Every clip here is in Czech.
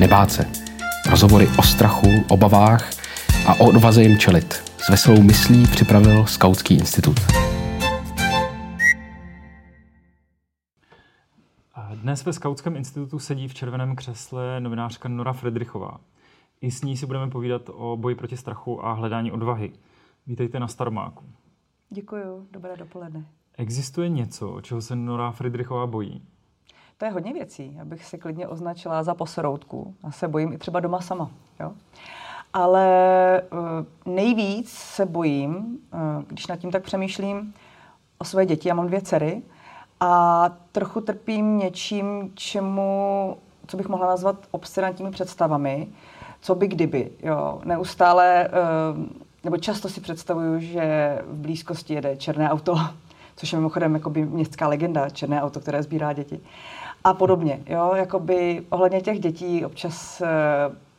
nebát se. Rozhovory o strachu, obavách a o odvaze jim čelit. S veselou myslí připravil Skautský institut. Dnes ve Skautském institutu sedí v červeném křesle novinářka Nora Fredrichová. I s ní si budeme povídat o boji proti strachu a hledání odvahy. Vítejte na Staromáku. Děkuji, dobré dopoledne. Existuje něco, čeho se Nora Friedrichová bojí? To je hodně věcí, abych se klidně označila za poseroutku. A se bojím i třeba doma sama. Jo? Ale uh, nejvíc se bojím, uh, když nad tím tak přemýšlím, o své děti. Já mám dvě dcery a trochu trpím něčím, čemu, co bych mohla nazvat obstinantními představami. Co by kdyby. Jo? Neustále, uh, nebo často si představuju, že v blízkosti jede černé auto, což je mimochodem jakoby městská legenda, černé auto, které sbírá děti. A podobně. Jo? Jakoby ohledně těch dětí občas uh,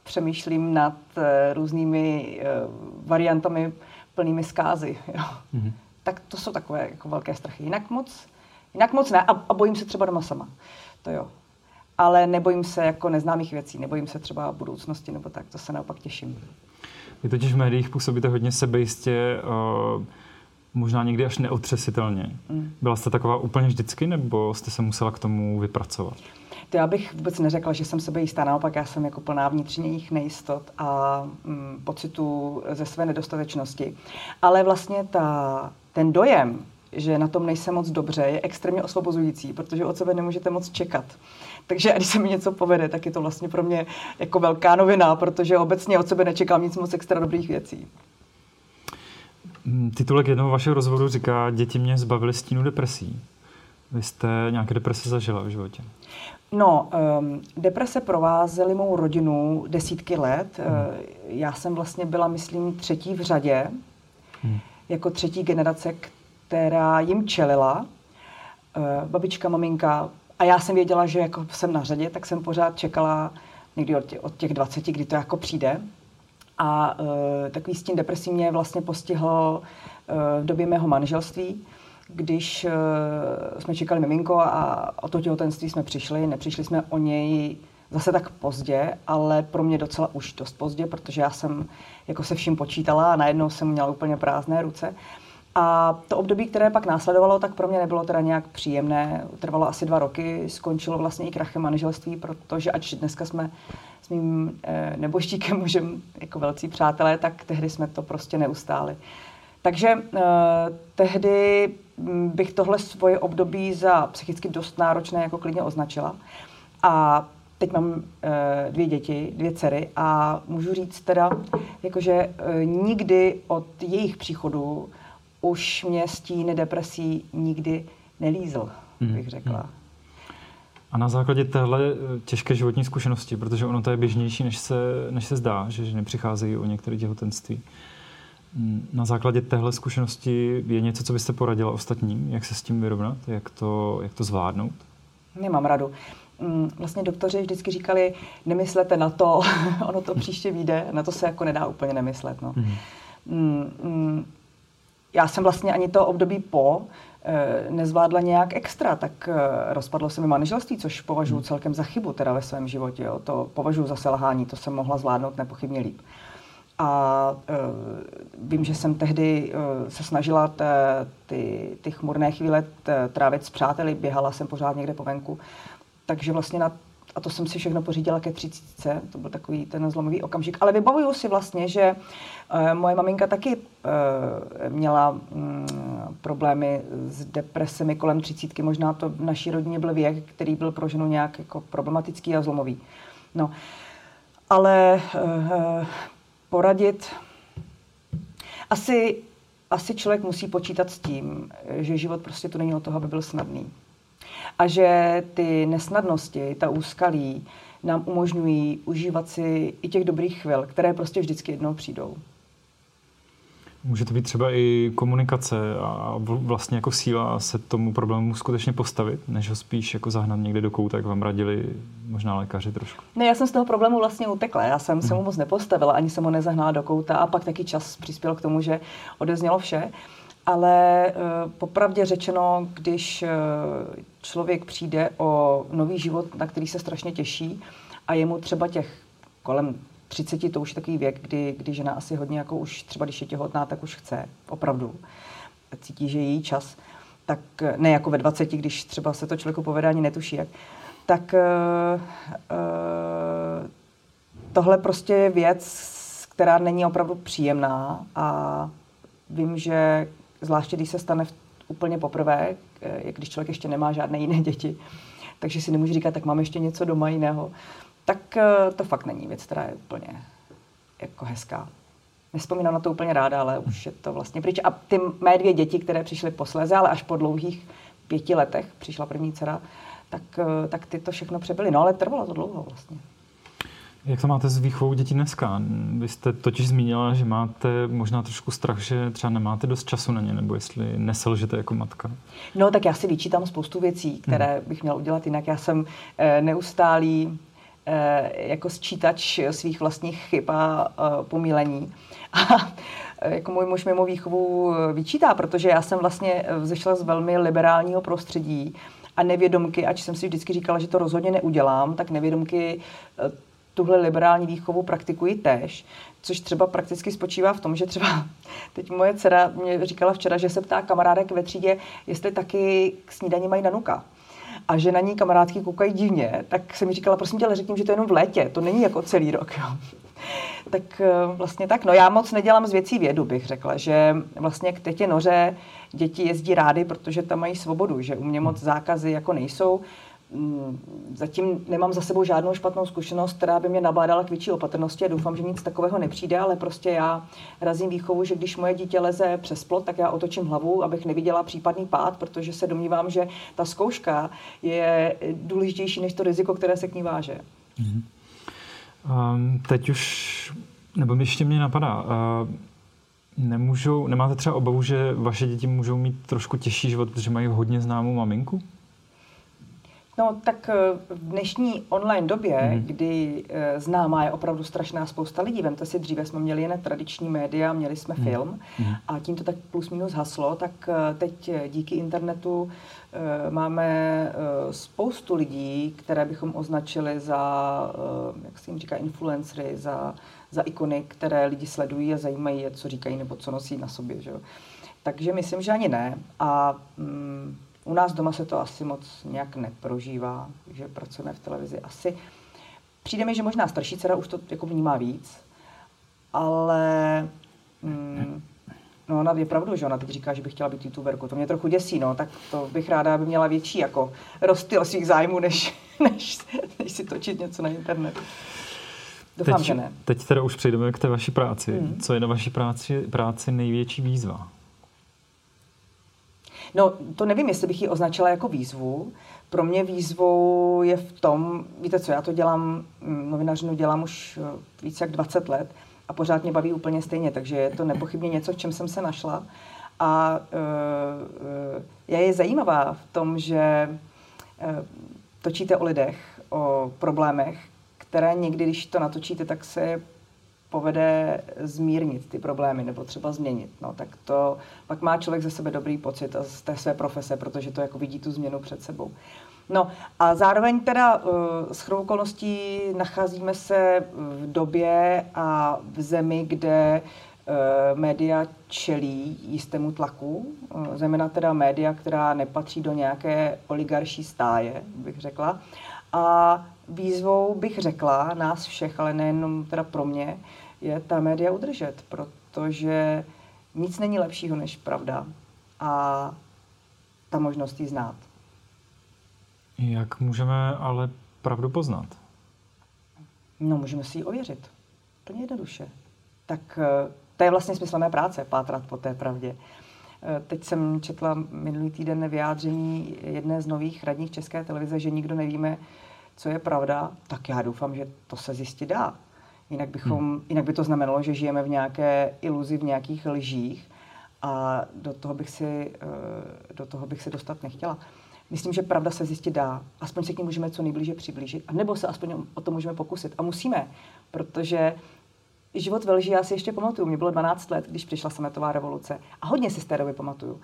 přemýšlím nad uh, různými uh, variantami plnými zkázy. Jo? Mm-hmm. Tak to jsou takové jako velké strachy. Jinak moc, jinak moc ne. A, a bojím se třeba doma sama. To jo. Ale nebojím se jako neznámých věcí. Nebojím se třeba budoucnosti nebo tak. To se naopak těším. Vy totiž v médiích působíte hodně sebejistě, uh, možná někdy až neotřesitelně. Mm. Byla jste taková úplně vždycky, nebo jste se musela k tomu vypracovat? To já bych vůbec neřekla, že jsem sebe jistá, naopak já jsem jako plná vnitřních nejistot a mm, pocitů ze své nedostatečnosti. Ale vlastně ta, ten dojem, že na tom nejsem moc dobře, je extrémně osvobozující, protože od sebe nemůžete moc čekat. Takže když se mi něco povede, tak je to vlastně pro mě jako velká novina, protože obecně od sebe nečekám nic moc extra dobrých věcí. Mm, titulek jednoho vašeho rozhovoru říká, děti mě zbavily stínu depresí. Vy jste nějaké deprese zažila v životě? No, um, deprese provázely mou rodinu desítky let. Hmm. Já jsem vlastně byla, myslím, třetí v řadě, hmm. jako třetí generace, která jim čelila. Uh, babička, maminka, a já jsem věděla, že jako jsem na řadě, tak jsem pořád čekala někdy od těch, od těch 20, kdy to jako přijde. A uh, takový stín depresí mě vlastně postihl uh, v době mého manželství, když uh, jsme čekali miminko a o to těhotenství jsme přišli. Nepřišli jsme o něj zase tak pozdě, ale pro mě docela už dost pozdě, protože já jsem jako se vším počítala a najednou jsem měla úplně prázdné ruce. A to období, které pak následovalo, tak pro mě nebylo teda nějak příjemné. Trvalo asi dva roky, skončilo vlastně i krachem manželství, protože ač dneska jsme s mým e, neboštíkem mužem jako velcí přátelé, tak tehdy jsme to prostě neustáli. Takže e, tehdy bych tohle svoje období za psychicky dost náročné jako klidně označila. A teď mám e, dvě děti, dvě dcery a můžu říct teda, jakože e, nikdy od jejich příchodu už mě stín depresí nikdy nelízl, hmm. bych řekla. Hmm. A na základě téhle eh, těžké životní zkušenosti, protože ono to je běžnější, než se, než se zdá, že ženy přicházejí o některé těhotenství. Hmm, na základě téhle zkušenosti je něco, co byste poradila ostatním, jak se s tím vyrovnat, jak to, jak to zvládnout? Nemám radu. Hmm, vlastně doktoři vždycky říkali, nemyslete na to, ono to příště vyjde, na to se jako nedá úplně nemyslet. No. Mm já jsem vlastně ani to období po eh, nezvládla nějak extra, tak eh, rozpadlo se mi manželství, což považuji hmm. celkem za chybu teda ve svém životě. Jo. To považuji za selhání, to jsem mohla zvládnout nepochybně líp. A uh, vím, že jsem tehdy uh, se snažila t, ty, ty chmurné chvíle t, trávit s přáteli, běhala jsem pořád někde po venku. Takže vlastně na a to jsem si všechno pořídila ke třicítce, to byl takový ten zlomový okamžik. Ale vybavuju si vlastně, že uh, moje maminka taky uh, měla um, problémy s depresemi kolem třicítky. Možná to v naší rodině byl věk, který byl pro ženu nějak jako problematický a zlomový. No, ale uh, poradit... Asi, asi člověk musí počítat s tím, že život prostě tu není o toho, aby byl snadný a že ty nesnadnosti, ta úskalí nám umožňují užívat si i těch dobrých chvil, které prostě vždycky jednou přijdou. Může to být třeba i komunikace a vlastně jako síla se tomu problému skutečně postavit, než ho spíš jako zahnat někde do kouta, jak vám radili možná lékaři trošku. Ne, já jsem z toho problému vlastně utekla. Já jsem hmm. se mu moc nepostavila, ani jsem ho nezahnala do kouta a pak taky čas přispěl k tomu, že odeznělo vše. Ale e, popravdě řečeno, když e, člověk přijde o nový život, na který se strašně těší, a je mu třeba těch kolem 30, to už takový věk, kdy, kdy žena asi hodně jako už třeba když je těhotná, tak už chce, opravdu. Cítí, že je její čas. Tak ne jako ve 20, když třeba se to člověku povede, ani netuší jak. Tak uh, uh, tohle prostě je věc, která není opravdu příjemná a vím, že zvláště když se stane v, úplně poprvé, eh, když člověk ještě nemá žádné jiné děti, takže si nemůže říkat, tak mám ještě něco doma jiného, tak eh, to fakt není věc, která je úplně jako hezká. Nespomínám na to úplně ráda, ale už je to vlastně pryč. A ty mé dvě děti, které přišly posléze, ale až po dlouhých pěti letech přišla první dcera, tak, eh, tak ty to všechno přebyly. No ale trvalo to dlouho vlastně. Jak to máte s výchovou dětí dneska? Vy jste totiž zmínila, že máte možná trošku strach, že třeba nemáte dost času na ně, nebo jestli neselžete jako matka. No tak já si vyčítám spoustu věcí, které hmm. bych měla udělat jinak. Já jsem e, neustálý e, jako sčítač svých vlastních chyb a e, pomílení. A jako můj muž mimo výchovu vyčítá, protože já jsem vlastně vzešla z velmi liberálního prostředí a nevědomky, ať jsem si vždycky říkala, že to rozhodně neudělám, tak nevědomky tuhle liberální výchovu praktikuji tež, což třeba prakticky spočívá v tom, že třeba teď moje dcera mě říkala včera, že se ptá kamarádek ve třídě, jestli taky k snídaní mají nanuka a že na ní kamarádky koukají divně, tak se mi říkala, prosím tě, ale řekni, že to je jenom v létě, to není jako celý rok. Jo. Tak eh, vlastně tak. No já moc nedělám z věcí vědu, bych řekla, že vlastně k tetě noře děti jezdí rády, protože tam mají svobodu, že u mě moc zákazy jako nejsou. Mm, zatím nemám za sebou žádnou špatnou zkušenost, která by mě nabádala k větší opatrnosti a doufám, že nic takového nepřijde, ale prostě já razím výchovu, že když moje dítě leze přes plot, tak já otočím hlavu, abych neviděla případný pád, protože se domnívám, že ta zkouška je důležitější než to riziko, které se k ní váže. Mm-hmm. Um, teď už, nebo ještě mě napadá, uh, nemůžou, nemáte třeba obavu, že vaše děti můžou mít trošku těžší život, protože mají hodně známou maminku? No tak eh, v dnešní online době, hmm. kdy eh, známá je opravdu strašná spousta lidí, vemte si, dříve jsme měli jen tradiční média, měli jsme hmm. film hmm. a tím to tak plus minus haslo, tak eh, teď díky internetu máme spoustu lidí, které bychom označili za, jak se jim říká, influencery, za, za ikony, které lidi sledují a zajímají je, co říkají nebo co nosí na sobě. Že? Takže myslím, že ani ne. A mm, u nás doma se to asi moc nějak neprožívá, že pracujeme v televizi. Asi přijde mi, že možná starší dcera už to jako vnímá víc, ale mm, no ona je pravdu, že ona teď říká, že by chtěla být youtuberkou. To mě trochu děsí, no, tak to bych ráda, aby měla větší jako rozstyl svých zájmů, než, než, než si točit něco na internetu. Doufám, teď, že ne. Teď teda už přejdeme k té vaší práci. Hmm. Co je na vaší práci, práci největší výzva? No, to nevím, jestli bych ji označila jako výzvu. Pro mě výzvou je v tom, víte co, já to dělám, mm, novinařinu dělám už eh, více jak 20 let a pořád mě baví úplně stejně, takže je to nepochybně něco, v čem jsem se našla. A uh, je, je zajímavá v tom, že uh, točíte o lidech, o problémech, které někdy, když to natočíte, tak se povede zmírnit ty problémy nebo třeba změnit, no, tak to pak má člověk ze sebe dobrý pocit a z té své profese, protože to jako vidí tu změnu před sebou. No a zároveň teda uh, s okolností nacházíme se v době a v zemi, kde uh, média čelí jistému tlaku, uh, zejména teda média, která nepatří do nějaké oligarší stáje, bych řekla. A výzvou bych řekla nás všech, ale nejenom teda pro mě, je ta média udržet, protože nic není lepšího než pravda a ta možnost ji znát. Jak můžeme ale pravdu poznat? No, můžeme si ji ověřit. Plně jednoduše. Tak eh, to je vlastně smysl mé práce, pátrat po té pravdě. Eh, teď jsem četla minulý týden vyjádření jedné z nových radních České televize, že nikdo nevíme, co je pravda, tak já doufám, že to se zjistit dá. Jinak, bychom, hmm. jinak by to znamenalo, že žijeme v nějaké iluzi, v nějakých lžích a do toho bych si, eh, do toho bych si dostat nechtěla. Myslím, že pravda se zjistit dá. Aspoň se k ní můžeme co nejblíže přiblížit. A nebo se aspoň o to můžeme pokusit. A musíme, protože život ve lži já si ještě pamatuju. Mě bylo 12 let, když přišla sametová revoluce. A hodně si z té doby pamatuju.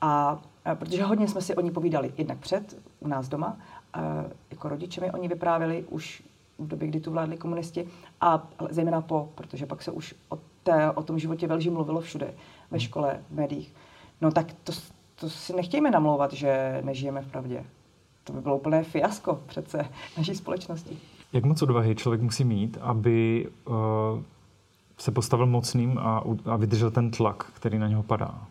A, a protože hodně jsme si o ní povídali jednak před, u nás doma, a, jako rodiče mi o ní vyprávěli, už v době, kdy tu vládli komunisti a zejména po, protože pak se už o, té, o tom životě ve lži mluvilo všude, ve hmm. škole, v médiích. No tak to, to si nechtějme namlouvat, že nežijeme v pravdě. To by bylo úplné fiasko přece naší společnosti. Jak moc odvahy člověk musí mít, aby uh, se postavil mocným a, a vydržel ten tlak, který na něho padá?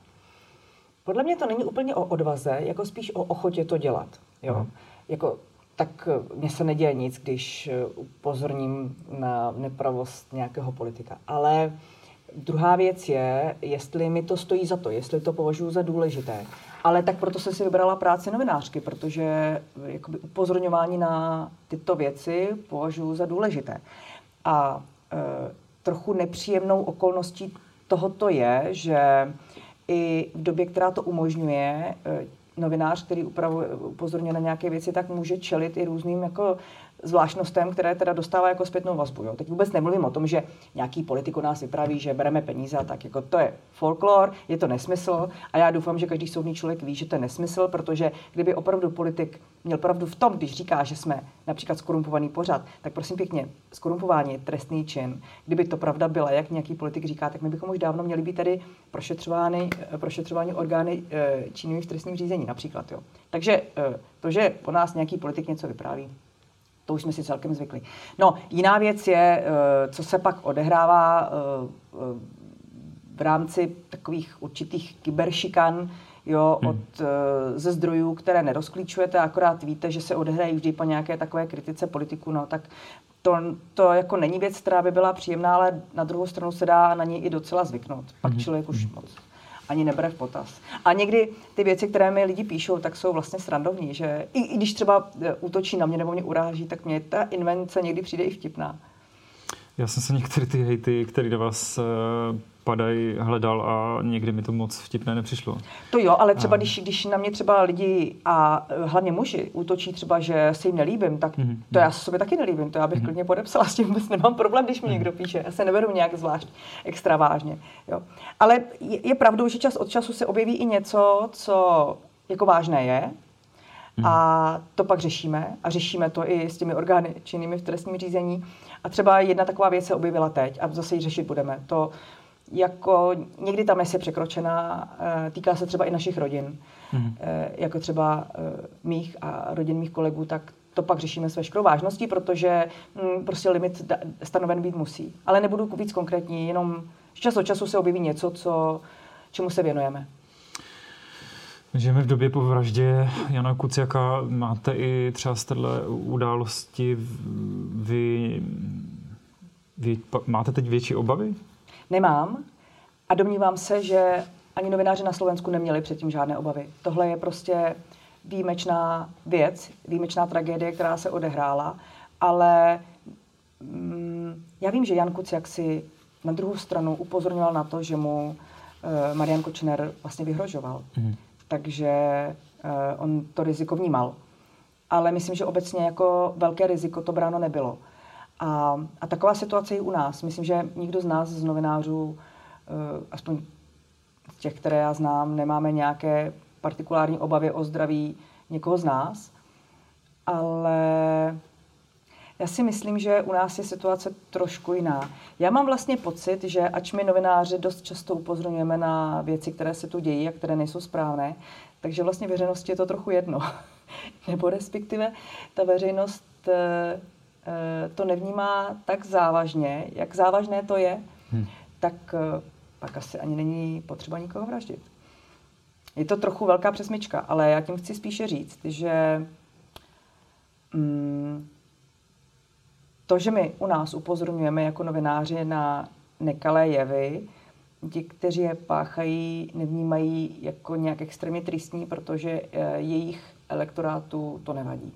Podle mě to není úplně o odvaze, jako spíš o ochotě to dělat. Jo? Hmm. Jako, tak eh, mně se neděje nic, když eh, upozorním na nepravost nějakého politika. Ale druhá věc je, jestli mi to stojí za to, jestli to považuji za důležité. Ale tak proto jsem si vybrala práci novinářky, protože eh, jakoby upozorňování na tyto věci považuji za důležité. A e, trochu nepříjemnou okolností tohoto je, že i v době, která to umožňuje, eh, novinář, který upravuje, upozorňuje na nějaké věci, tak může čelit i různým jako zvláštnostem, které teda dostává jako zpětnou vazbu. Jo. Teď vůbec nemluvím o tom, že nějaký politik o nás vypraví, že bereme peníze a tak. Jako to je folklor, je to nesmysl a já doufám, že každý soudný člověk ví, že to je nesmysl, protože kdyby opravdu politik měl pravdu v tom, když říká, že jsme například skorumpovaný pořad, tak prosím pěkně, skorumpování je trestný čin. Kdyby to pravda byla, jak nějaký politik říká, tak my bychom už dávno měli být tady prošetřovány, prošetřovány orgány eh, činnými v trestním řízení například. Jo. Takže eh, to, že po nás nějaký politik něco vypráví, to už jsme si celkem zvykli. No, jiná věc je, eh, co se pak odehrává v rámci takových určitých kyberšikan, jo, hmm. od, ze zdrojů, které nerozklíčujete, akorát víte, že se odehrají vždy po nějaké takové kritice politiků, no tak to, to jako není věc, která by byla příjemná, ale na druhou stranu se dá na ní i docela zvyknout. Pak hmm. člověk už hmm. moc ani nebere v potaz. A někdy ty věci, které mi lidi píšou, tak jsou vlastně srandovní, že i, i když třeba e, útočí na mě nebo mě uráží, tak mě ta invence někdy přijde i vtipná. Já jsem se některé ty hejty, které do vás e, padají, hledal a někdy mi to moc vtipné nepřišlo. To jo, ale třeba a... když, když na mě třeba lidi a e, hlavně muži útočí třeba, že se jim nelíbím, tak mm-hmm. to já se sobě taky nelíbím, to já bych mm-hmm. klidně podepsala, s tím vůbec nemám problém, když mi mm-hmm. někdo píše. Já se neberu nějak zvlášť extra vážně. Jo. Ale je, je pravdou, že čas od času se objeví i něco, co jako vážné je, a to pak řešíme a řešíme to i s těmi orgány činnými v trestním řízení. A třeba jedna taková věc se objevila teď a zase ji řešit budeme. To jako někdy ta mes je překročená, eh, týká se třeba i našich rodin, mm. jako třeba eh, mých a rodin mých kolegů, tak to pak řešíme s veškerou vážností, protože hm, prostě limit stanoven být musí. Ale nebudu víc konkrétní, jenom čas od času se objeví něco, co, čemu se věnujeme. Žijeme v době po vraždě Jana Kuciaka. Máte i třeba z téhle události vy, vy máte teď větší obavy? Nemám a domnívám se, že ani novináři na Slovensku neměli předtím žádné obavy. Tohle je prostě výjimečná věc, výjimečná tragédie, která se odehrála, ale mm, já vím, že Jan Kuciak si na druhou stranu upozorňoval na to, že mu uh, Marian Kočner vlastně vyhrožoval. Mm. Takže uh, on to riziko vnímal. Ale myslím, že obecně jako velké riziko to bráno nebylo. A, a taková situace je u nás. Myslím, že nikdo z nás, z novinářů, uh, aspoň z těch, které já znám, nemáme nějaké partikulární obavy o zdraví někoho z nás. Ale já si myslím, že u nás je situace trošku jiná. Já mám vlastně pocit, že ač my novináři dost často upozorňujeme na věci, které se tu dějí a které nejsou správné, takže vlastně veřejnosti je to trochu jedno. Nebo respektive ta veřejnost eh, Eh, to nevnímá tak závažně, jak závažné to je, hmm. tak eh, pak asi ani není potřeba nikoho vraždit. Je to trochu velká přesmička, ale já tím chci spíše říct, že mm, to, že my u nás upozorňujeme jako novináři na nekalé jevy, ti, kteří je páchají, nevnímají jako nějak extrémně tristní, protože eh, jejich elektorátu to nevadí.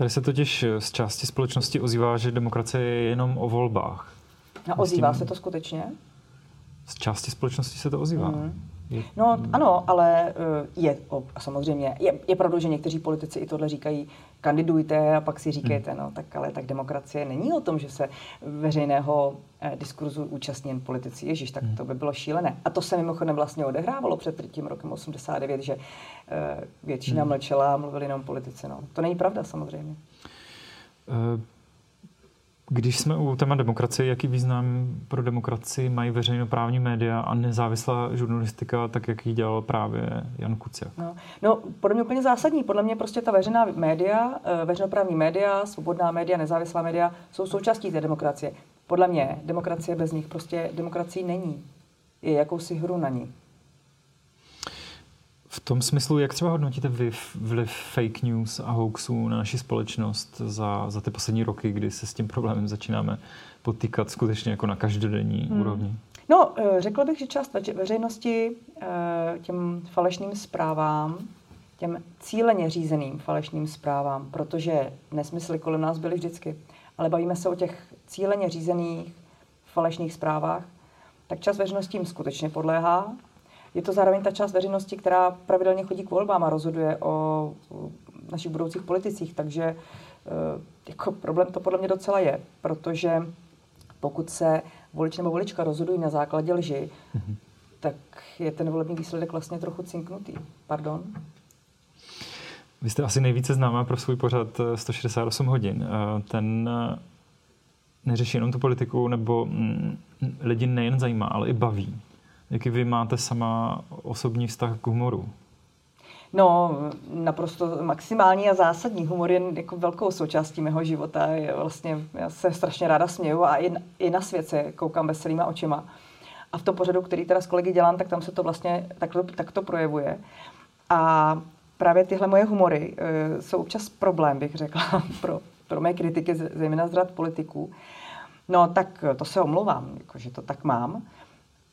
Tady se totiž z části společnosti ozývá, že demokracie je jenom o volbách. A ozývá se to skutečně? Z části společnosti se to ozývá. Mm. No ano, ale eh, je, samozřejmě, je, je pravda, že někteří politici i tohle říkají, kandidujte a pak si říkejte, no tak ale tak demokracie není o tom, že se veřejného eh, diskurzu účastní jen politici. Ježíš, tak to by bylo šílené. A to se mimochodem vlastně odehrávalo před tím rokem 89, že eh, většina mm. mlčela a mluvili jenom politici. No. To není pravda samozřejmě. Uh, Když jsme u téma demokracie, jaký význam pro demokracii mají veřejnoprávní média a nezávislá žurnalistika, tak jak ji dělal právě Jan Kuciak? No, no, podle mě úplně zásadní. Podle mě prostě ta veřejná média, eh, veřejnoprávní média, svobodná média, nezávislá média jsou součástí té demokracie. Podle mě demokracie bez nich prostě demokracií není. Je jakousi hru na ní. V tom smyslu, jak třeba hodnotíte vy vliv fake news a hoaxů na naši společnost za, za ty poslední roky, kdy se s tím problémem začínáme potýkat skutečně jako na každodenní hmm. úrovni? No, eh, řekla bych, že část veřejnosti eh, těm falešným zprávám, těm cíleně řízeným falešným zprávám, protože nesmysly kolem nás byly vždycky, ale bavíme se o těch cíleně řízených falešných zprávách, tak část veřejnosti jim skutečně podléhá je to zároveň ta část veřejnosti, která pravidelně chodí k volbám a rozhoduje o našich budoucích politicích. Takže eh, jako problém to podle mě docela je, protože pokud se volič nebo volička rozhodují na základě lži, mm-hmm. tak je ten volební výsledek vlastně trochu cinknutý. Pardon? Vy jste asi nejvíce známá pro svůj pořad 168 eh, hodin. Eh, ten neřeší jenom tu politiku, nebo mm, lidi nejen zajímá, ale i baví. Jaký vy máte sama osobní vztah k humoru? No, naprosto maximální a zásadní. Humor je jako velkou součástí mého života. Je vlastně, já se strašně ráda směju a i, i na svět se koukám veselýma očima. A v tom pořadu, který teda s kolegy dělám, tak tam se to vlastně takto, takto projevuje. A právě tyhle moje humory uh, jsou občas problém, bych řekla, pro, pro mé kritiky, zejména z politiků. No, tak to se omlouvám, jako, že to tak mám.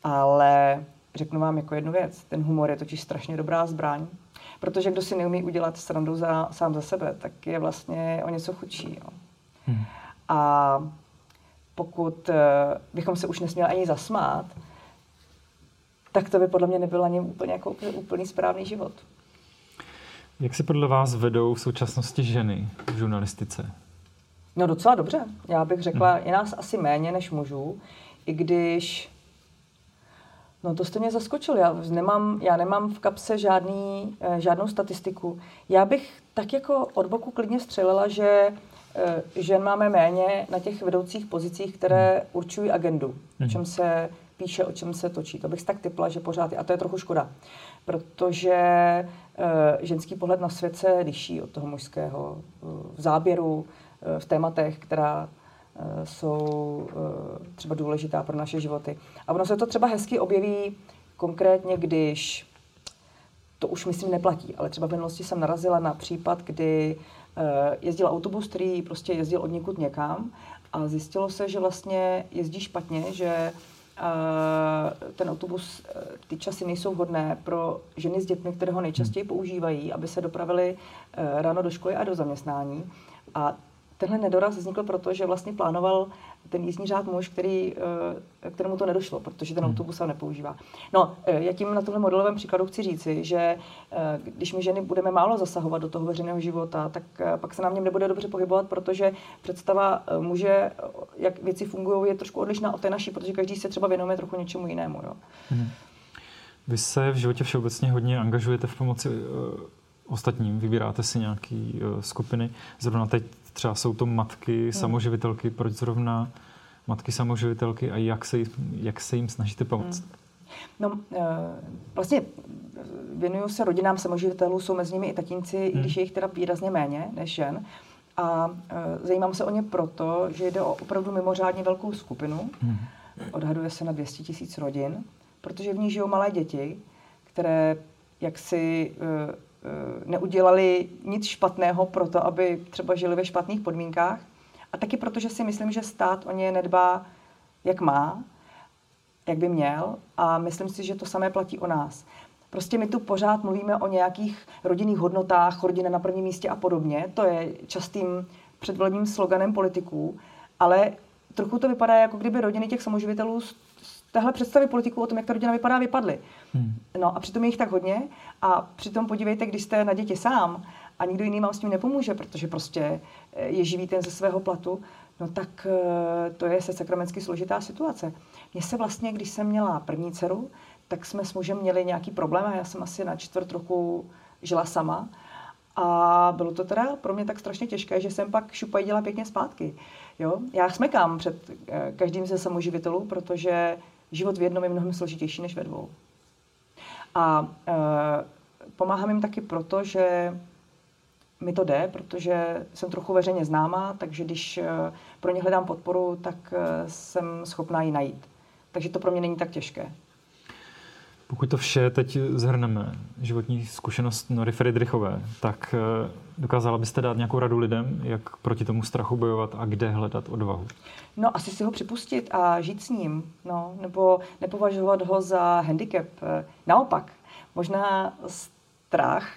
Ale řeknu vám jako jednu věc. Ten humor je totiž strašně dobrá zbraň, protože kdo si neumí udělat srandu za, sám za sebe, tak je vlastně o něco chudší. Jo. Hmm. A pokud uh, bychom se už nesměli ani zasmát, tak to by podle mě nebyl ani úplně jako úplný správný život. Jak se podle vás vedou v současnosti ženy v žurnalistice? No docela dobře. Já bych řekla, hmm. je nás asi méně než mužů, i když No to jste mě zaskočil. Já nemám, já nemám v kapse žádný, eh, žádnou statistiku. Já bych tak jako od boku klidně střelila, že eh, žen máme méně na těch vedoucích pozicích, které hmm. určují agendu, o čem hmm. se píše, o čem se točí. To bych tak typla, že pořád, a to je trochu škoda, protože eh, ženský pohled na svět se liší od toho mužského v záběru, v tématech, která jsou eh, třeba důležitá pro naše životy. A ono se to třeba hezky objeví konkrétně, když to už myslím neplatí, ale třeba v minulosti jsem narazila na případ, kdy eh, jezdil autobus, který prostě jezdil od někud někam a zjistilo se, že vlastně jezdí špatně, že ten autobus, ty časy nejsou vhodné pro ženy s dětmi, které ho nejčastěji používají, aby se dopravili ráno do školy a do zaměstnání. A tenhle nedoraz vznikl proto, že vlastně plánoval ten jízdní řád muž, který, eh, kterému to nedošlo, protože ten hmm. autobus se nepoužívá. No, eh, já tím na tomhle modelovém příkladu chci říci, že eh, když my ženy budeme málo zasahovat do toho veřejného života, tak pak se nám něm nebude dobře pohybovat, protože představa muže, jak věci fungují, je trošku odlišná od té naší, protože každý se třeba věnuje trochu něčemu jinému. Jo. Hmm. Vy se v životě všeobecně hodně angažujete v pomoci ostatním, vybíráte si nějaké skupiny. Zrovna teď třeba jsou to matky, hmm. samoživitelky, proč zrovna matky samoživitelky a jak se, jak se jim snažíte pomoct? Hmm. No, uh, vlastně věnuju se rodinám samoživitelů, jsou mezi nimi i tatínci, hmm. i když je jich teda výrazně méně než žen. A uh, zajímám se o ně proto, že jde o opravdu mimořádně velkou skupinu. Hmm. Odhaduje se na 200 tisíc rodin, protože v ní žijou malé děti, které jaksi Eh, neudělali nic špatného pro to, aby třeba žili ve špatných podmínkách. A taky proto, že si myslím, že stát o ně nedbá, jak má, jak by měl. A myslím si, že to samé platí o nás. Prostě my tu pořád mluvíme o nějakých rodinných hodnotách, rodina na prvním místě a podobně. To je častým předvolebním sloganem politiků. Ale trochu to vypadá, jako kdyby rodiny těch samoživitelů tahle představy politiků o tom, jak ta rodina vypadá, vypadly. Hmm. No a přitom je jich tak hodně a přitom podívejte, když jste na děti sám a nikdo jiný vám s tím nepomůže, protože prostě eh, je živý ten ze svého platu, no tak eh, to je se sakramensky složitá situace. Mně se vlastně, když jsem měla první dceru, tak jsme s mužem měli nějaký problém a já jsem asi na čtvrt roku žila sama. A bylo to teda pro mě tak strašně těžké, že jsem pak šupajdila pěkně zpátky. Jo? Já smekám před eh, každým ze samoživitelů, protože život v jednom je mnohem složitější než ve dvou. A e, pomáhám jim taky proto, že mi to jde, protože jsem trochu veřejně známá, takže když e, pro ně hledám podporu, tak e, jsem schopná ji najít. Takže to pro mě není tak těžké. Pokud to vše teď zhrneme, životní zkušenost Nory Friedrichové, tak dokázala byste dát nějakou radu lidem, jak proti tomu strachu bojovat a kde hledat odvahu? No, asi si ho připustit a žít s ním, no, nebo nepovažovat ho za handicap. Naopak, možná strach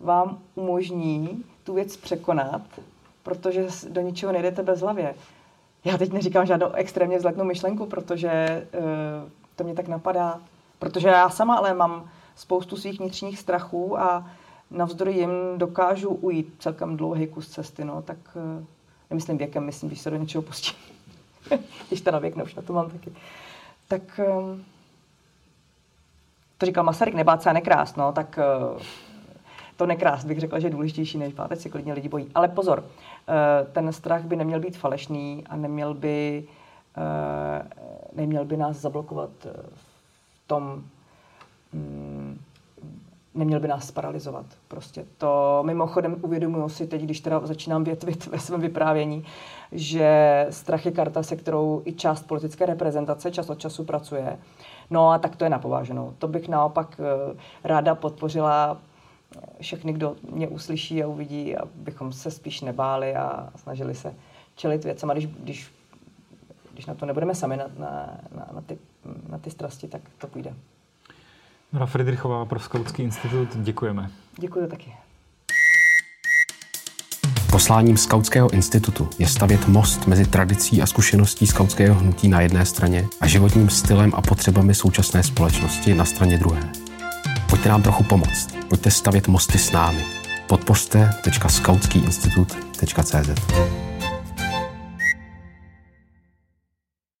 vám umožní tu věc překonat, protože do ničeho nejdete bez hlavě. Já teď neříkám žádnou extrémně vzletnou myšlenku, protože uh, to mě tak napadá. Protože já sama ale mám spoustu svých vnitřních strachů a navzdory jim dokážu ujít celkem dlouhý kus cesty, no, tak uh, nemyslím věkem, myslím, když se do něčeho pustím. když to na věk, už na to mám taky. Tak um, to říkal Masaryk, nebát se a nekrást, no, tak uh, to nekrást bych řekla, že je důležitější než bát, se klidně lidi bojí. Ale pozor, ten strach by neměl být falešný a neměl by, neměl by nás zablokovat v tom, um, neměl by nás sparalizovat. Prostě to mimochodem uvědomuji si teď, když teda začínám větvit ve svém vyprávění, že strach je karta, se kterou i část politické reprezentace čas od času pracuje. No a tak to je napováženou. To bych naopak eh, ráda podpořila všechny, kdo mě uslyší a uvidí, abychom se spíš nebáli a snažili se čelit věcem. A když, když, když na to nebudeme sami, na, na, na, na, ty, na ty strasti, tak to půjde. Nora Friedrichová pro Skautský institut, děkujeme. Děkuji taky. Posláním Skautského institutu je stavět most mezi tradicí a zkušeností skautského hnutí na jedné straně a životním stylem a potřebami současné společnosti na straně druhé. Pojďte nám trochu pomoct. Pojďte stavět mosty s námi. Podpořte.skautskýinstitut.cz